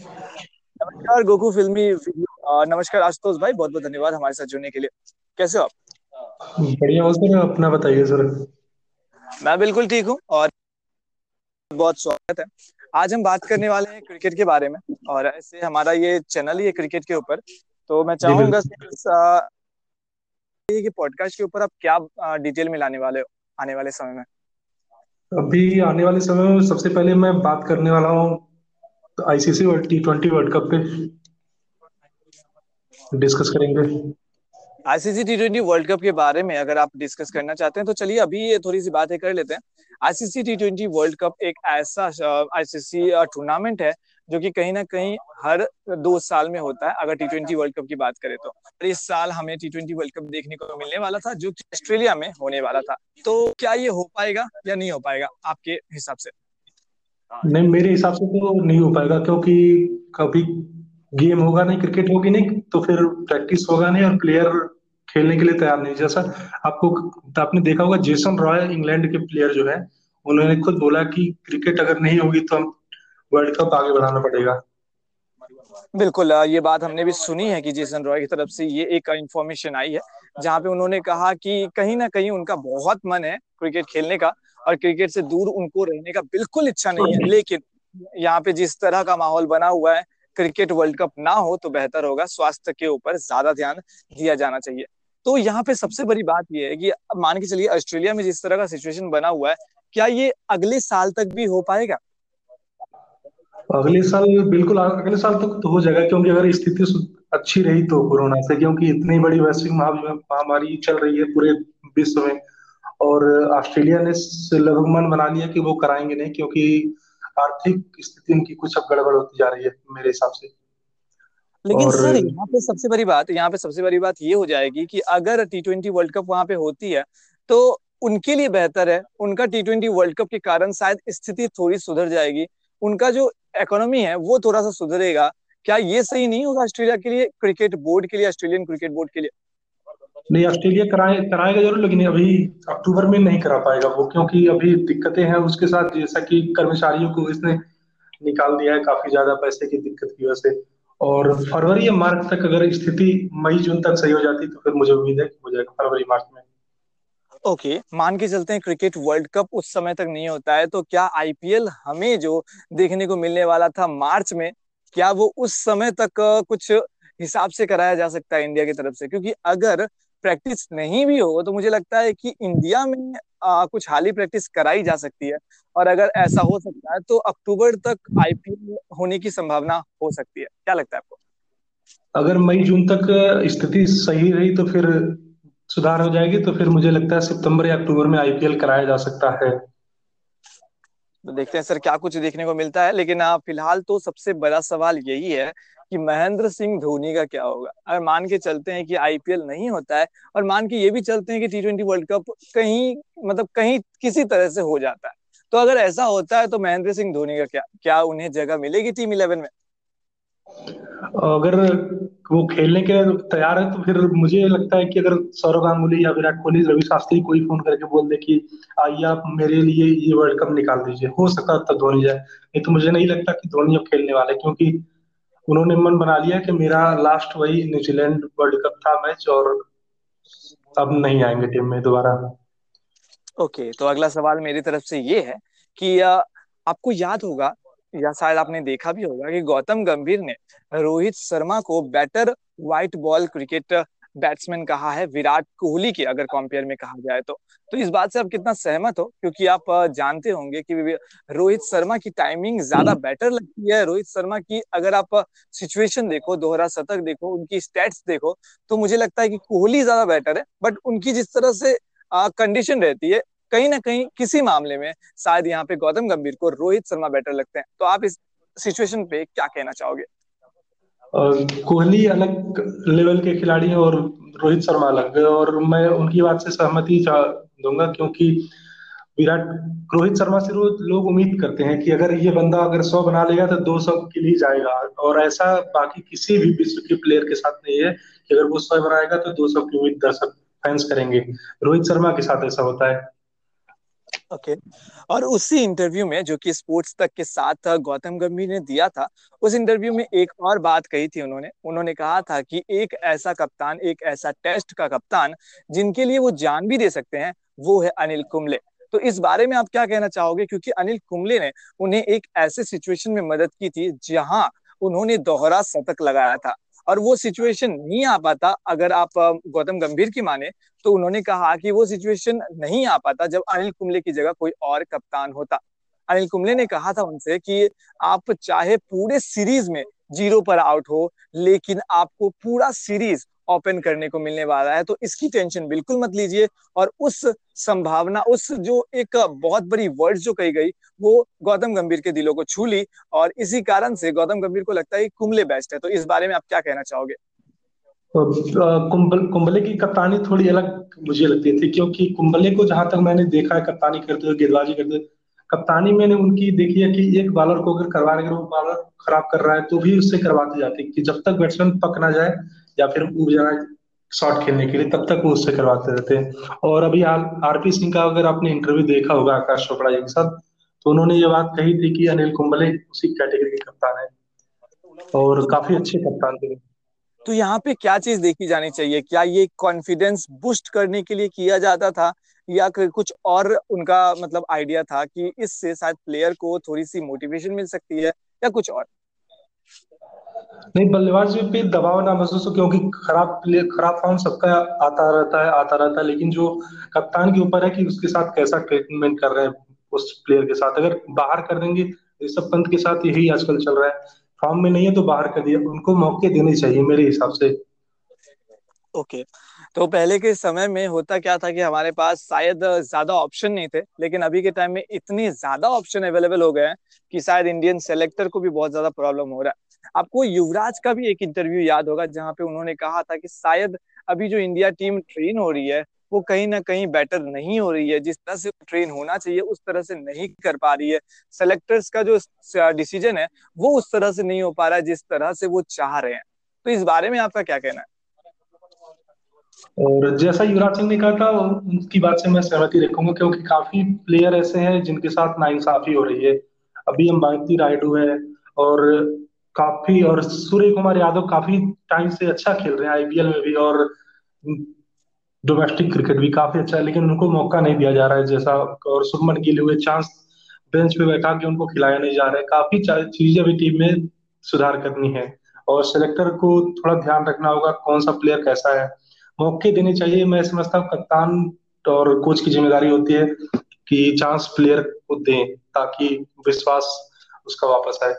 नमस्कार गोकू फिल्मी नमस्कार आशुतोष भाई बहुत बहुत धन्यवाद हमारे साथ जुड़ने के लिए। कैसे हो आप? बढ़िया हो सर अपना बताइए सर मैं बिल्कुल ठीक हूँ और बहुत स्वागत है। आज हम बात करने वाले हैं क्रिकेट के बारे में और ऐसे हमारा ये चैनल ही है क्रिकेट के ऊपर। तो मैं चाहूँगा कि पॉडकास्ट के ऊपर आप क्या डिटेल में लाने वाले हो आने वाले समय में? अभी आने वाले समय में सबसे पहले मैं बात करने वाला हूँ ICC world T twenty world cup पे डिस्कस करेंगे। ICC T twenty world cup के बारे में अगर आप डिस्कस करना चाहते हैं तो चलिए अभी ये थोड़ी सी बातें कर लेते हैं। ICC T twenty world cup एक ऐसा आईसीसी टूर्नामेंट है जो कि कहीं ना कहीं हर दो साल में होता है, अगर टी ट्वेंटी वर्ल्ड कप की बात करें तो। और इस साल हमें टी ट्वेंटी वर्ल्ड कप देखने को मिलने वाला था, जो ऑस्ट्रेलिया में होने वाला था। तो क्या ये हो पाएगा या नहीं हो पाएगा आपके हिसाब से? नहीं मेरे हिसाब से तो नहीं हो पाएगा क्योंकि कभी गेम होगा नहीं क्रिकेट होगी नहीं तो फिर प्रैक्टिस होगा नहीं और प्लेयर खेलने के लिए तैयार नहीं जैसा आपको आपने देखा होगा जेसन रॉय इंग्लैंड के प्लेयर जो है उन्होंने खुद बोला कि क्रिकेट अगर नहीं होगी तो हम वर्ल्ड कप आगे बढ़ाना पड़ेगा। बिल्कुल ये बात हमने भी सुनी है कि जेसन रॉय की तरफ़ से ये एक इंफॉर्मेशन आई है। जहाँ पे उन्होंने कहा कि कहीं ना कहीं उनका बहुत मन है क्रिकेट खेलने का और क्रिकेट से दूर उनको रहने का बिल्कुल इच्छा नहीं है। लेकिन यहाँ पे जिस तरह का माहौल बना हुआ है, क्रिकेट वर्ल्ड कप ना हो तो बेहतर होगा। स्वास्थ्य के ऊपर ज़्यादा ध्यान दिया जाना चाहिए। तो यहाँ पे सबसे बड़ी बात यह है कि मान के चलिए ऑस्ट्रेलिया में जिस तरह का सिचुएशन बना हुआ है, क्या ये अगले साल तक भी हो पाएगा? अगले साल बिल्कुल, अगले साल तक तो हो जाएगा, क्योंकि अगर स्थिति अच्छी रही तो कोरोना से क्योंकि इतनी बड़ी वैश्विक महामारी चल रही है पूरे विश्व में। और ऑस्ट्रेलिया ने लगभग मन बना लिया कि वो कराएँगे नहीं क्योंकि आर्थिक स्थिति उनकी कुछ अब गड़बड़ होती जा रही है मेरे हिसाब से। लेकिन और... सर यहाँ पे सबसे बड़ी बात यहाँ पे सबसे बड़ी बात ये हो जाएगी कि अगर टी ट्वेंटी वर्ल्ड कप वहाँ पे होती है तो उनके लिए बेहतर है। उनका टी ट्वेंटी वर्ल्ड कप के कारण शायद स्थिति थोड़ी सुधर जाएगी। उनका जो इकोनॉमी है वो थोड़ा सा सुधरेगा। क्या ये सही नहीं होगा ऑस्ट्रेलिया के लिए? क्रिकेट बोर्ड के लिए ऑस्ट्रेलियन क्रिकेट बोर्ड के लिए? नहीं ऑस्ट्रेलिया कराए कराएगा ज़रूर लेकिन अभी अक्टूबर में नहीं करा पाएगा वो क्योंकि अभी दिक्कतें हैं उसके साथ जैसा कि कर्मचारियों को इसने निकाल दिया है काफ़ी ज़्यादा पैसे की दिक्कत की वजह से। और फरवरी या मार्च तक अगर स्थिति मई जून तक सही हो जाती तो फिर मुझे उम्मीद है कि हो जाएगा फरवरी मार्च में। ओके okay, मान के चलते हैं क्रिकेट वर्ल्ड कप उस समय तक नहीं होता है तो क्या आईपीएल हमें जो देखने को मिलने वाला था मार्च में क्या वो उस समय तक कुछ हिसाब से कराया जा सकता है इंडिया की तरफ़ से? क्योंकि अगर प्रैक्टिस नहीं भी हो तो मुझे लगता है कि इंडिया में आ, कुछ हाल ही प्रैक्टिस कराई जा सकती है। और अगर ऐसा हो सकता है तो अक्टूबर तक आईपीएल होने की संभावना हो सकती है। क्या लगता है आपको? अगर मई जून तक स्थिति सही रही तो फिर सुधार हो जाएगी तो फिर मुझे लगता है सितंबर या अक्टूबर में आईपीएल कराया जा सकता है। तो देखते हैं सर क्या कुछ देखने को मिलता है। लेकिन फ़िलहाल तो सबसे बड़ा सवाल यही है कि महेंद्र सिंह धोनी का क्या होगा। अगर मान के चलते हैं कि आईपीएल नहीं होता है और मान के ये भी चलते हैं कि टी ट्वेंटी वर्ल्ड कप कहीं मतलब कहीं किसी तरह से हो जाता है। तो अगर ऐसा होता है तो महेंद्र सिंह धोनी का क्या क्या उन्हें जगह मिलेगी टीम इलेवन में? अगर वो खेलने के तैयार है तो फिर मुझे लगता है कि अगर सौरभ गांगुली या विराट कोहली रवि शास्त्री कोई फ़ोन करके बोल दे कि आइए आप मेरे लिए ये वर्ल्ड कप निकाल दीजिए। हो सकता है तब धोनी जाए। नहीं तो मुझे नहीं लगता कि धोनी अब खेलने वाले क्योंकि उन्होंने मन बना लिया कि मेरा लास्ट वही न्यूजीलैंड वर्ल्ड कप था मैच और अब नहीं आएँगे टीम में दोबारा। ओके okay, तो अगला सवाल मेरी तरफ़ से ये है कि आपको याद होगा या शायद आपने देखा भी होगा कि गौतम गंभीर ने रोहित शर्मा को better white ball cricket batsman कहा है, विराट कोहली के, अगर कंपेयर में कहा जाए तो। तो इस बात से आप कितना सहमत हो? क्योंकि आप जानते होंगे कि रोहित शर्मा की टाइमिंग ज़्यादा बेटर लगती है। रोहित शर्मा की अगर आप सिचुएशन देखो, दोहरा शतक देखो, उनकी स्टेट्स देखो तो मुझे लगता है कि कोहली ज़्यादा बेटर है बट उनकी जिस तरह से कंडीशन रहती है कहीं ना कहीं किसी मामले में शायद यहाँ पे गौतम गंभीर को रोहित शर्मा बेटर लगते हैं। तो आप इस सिचुएशन पे क्या कहना चाहोगे? कोहली अलग लेवल के खिलाड़ी हैं और रोहित शर्मा अलग और मैं उनकी बात से सहमति दूँगा क्योंकि विराट, रोहित शर्मा से लोग उम्मीद करते हैं कि अगर ये बंदा अगर सौ बना लेगा तो दो सौ के लिए जाएगा और ऐसा बाकी किसी भी विश्व के प्लेयर के साथ नहीं है कि अगर वो सौ बनाएगा तो दो सौ की उम्मीद दर्शक फैंस करेंगे। रोहित शर्मा के साथ ऐसा होता है। Okay okay. और उसी इंटरव्यू में जो कि स्पोर्ट्स तक के साथ गौतम गंभीर ने दिया था, उस इंटरव्यू में एक और बात कही थी उन्होंने। उन्होंने कहा था कि एक ऐसा कप्तान, एक ऐसा टेस्ट का कप्तान जिनके लिए वो जान भी दे सकते हैं, वो है अनिल कुंबले। तो इस बारे में आप क्या कहना चाहोगे? क्योंकि अनिल कुंबले ने उन्हें एक ऐसे सिचुएशन में मदद की थी जहाँ उन्होंने दोहरा शतक लगाया था। और वो सिचुएशन नहीं आ पाता, अगर आप गौतम गंभीर की माने तो उन्होंने कहा कि वो सिचुएशन नहीं आ पाता जब अनिल कुंबले की जगह कोई और कप्तान होता। अनिल कुंबले ने कहा था उनसे कि आप चाहे पूरे सीरीज़ में ज़ीरो पर आउट हो, लेकिन आपको पूरा सीरीज़ ओपन करने को मिलने वाला है तो इसकी टेंशन बिल्कुल मत लीजिए। और उस संभावना, उस जो एक बहुत बड़ी वर्ड जो कही गई, वो गौतम गंभीर के दिलों को छू ली। और इसी कारण से गौतम गंभीर को लगता है कुंबले बेस्ट है। तो इस बारे में आप क्या कहना चाहोगे? कुंबल, कुंबले की कप्तानी थोड़ी अलग मुझे लगती थी, क्योंकि कुंबले को जहाँ तक मैंने देखा है, कप्तानी करते हुए गेंदबाजी करते हुए, कप्तानी मैंने उनकी देखी है कि एक बॉलर को अगर करवा रहे वो बॉलर खराब कर रहा है तो भी उससे करवाते जाते कि जब तक बैट्समैन पक ना जाए या फिर जाए शॉट खेलने के लिए, तब तक वो उससे करवाते रहते हैं। और अभी आरपी सिंह का अगर आपने इंटरव्यू देखा होगा, आकाश चोपड़ा जी के साथ तो उन्होंने ये बात कही थी कि अनिल कुंबले उसी कैटेगरी के कप्तान है। और काफ़ी अच्छे कप्तान थे। तो यहाँ पे क्या चीज़ देखी जानी चाहिए? क्या ये कॉन्फिडेंस बूस्ट करने के लिए किया जाता था? या कुछ और उनका मतलब आइडिया था कि इससे शायद प्लेयर को थोड़ी सी मोटिवेशन मिल सकती है, या कुछ और? नहीं, बल्लेबाज पे दबाव ना महसूस हो, क्योंकि खराब प्ले, खराब फॉर्म सबका आता रहता है, आता रहता है, लेकिन जो कप्तान के ऊपर है कि उसके साथ कैसा ट्रीटमेंट कर रहे हैं उस प्लेयर के साथ। अगर बाहर कर देंगे ऋषभ पंत के साथ यही आजकल चल रहा है। फॉर्म में नहीं है तो बाहर कर दिया, उनको मौके देने चाहिए मेरे हिसाब से। ओके तो पहले के समय में होता क्या था कि हमारे पास शायद ज़्यादा ऑप्शन नहीं थे, लेकिन अभी के टाइम में इतने ज़्यादा ऑप्शन अवेलेबल हो गए हैं कि शायद इंडियन सेलेक्टर को भी बहुत ज़्यादा प्रॉब्लम हो रहा है। आपको युवराज का भी एक इंटरव्यू याद होगा, जहाँ पे उन्होंने कहा था कि शायद अभी जो इंडिया टीम ट्रेन हो रही है, वो कहीं ना कहीं बेटर नहीं हो रही है। जिस तरह से ट्रेन होना चाहिए, उस तरह से नहीं कर पा रही है। सेलेक्टर्स का जो डिसीज़न है, वो उस तरह से नहीं हो पा रहा है, जिस तरह से वो चाह रहे हैं। तो इस बारे में आपका क्या कहना है? और जैसा युवराज सिंह ने कहा था उनकी बात से मैं सहमति रखूँगा, क्योंकि काफ़ी प्लेयर ऐसे हैं जिनके साथ नाइंसाफी हो रही है। अभी हम अंबाती रायडू है, और काफ़ी, और सूर्य कुमार यादव काफ़ी टाइम से अच्छा खेल रहे हैं आईपीएल में भी और डोमेस्टिक क्रिकेट भी काफ़ी अच्छा है, लेकिन उनको मौका नहीं दिया जा रहा है जैसा, और सुमन गिल हुए चांस बेंच पे बैठा के उनको खिलाया नहीं जा रहा है। काफ़ी चीज़ें भी टीम में सुधार करनी है, और सिलेक्टर को थोड़ा ध्यान रखना होगा कौन सा प्लेयर कैसा है। मौके देने चाहिए, मैं समझता हूँ कप्तान और कोच की ज़िम्मेदारी होती है कि चांस प्लेयर को दें, ताकि विश्वास उसका वापस आए।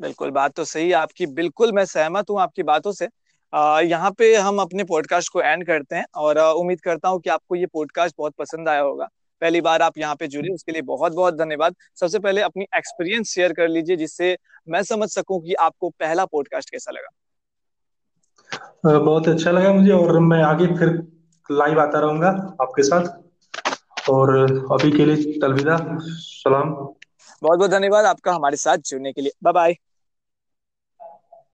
बिल्कुल, बात तो सही आपकी, बिल्कुल मैं सहमत हूँ आपकी बातों से। यहाँ पे हम अपने पॉडकास्ट को एंड करते हैं और उम्मीद करता हूँ कि आपको ये पॉडकास्ट बहुत पसंद आया होगा। पहली बार आप यहाँ पे जुड़े, उसके लिए बहुत बहुत धन्यवाद। सबसे पहले अपनी एक्सपीरियंस शेयर कर लीजिए, जिससे मैं समझ सकूँ कि आपको पहला पॉडकास्ट कैसा लगा। बहुत अच्छा लगा मुझे और मैं आगे फिर लाइव आता रहूँगा आपके साथ। और अभी के लिए अलविदा सलाम। बहुत बहुत धन्यवाद आपका हमारे साथ जुड़ने के लिए। Bye bye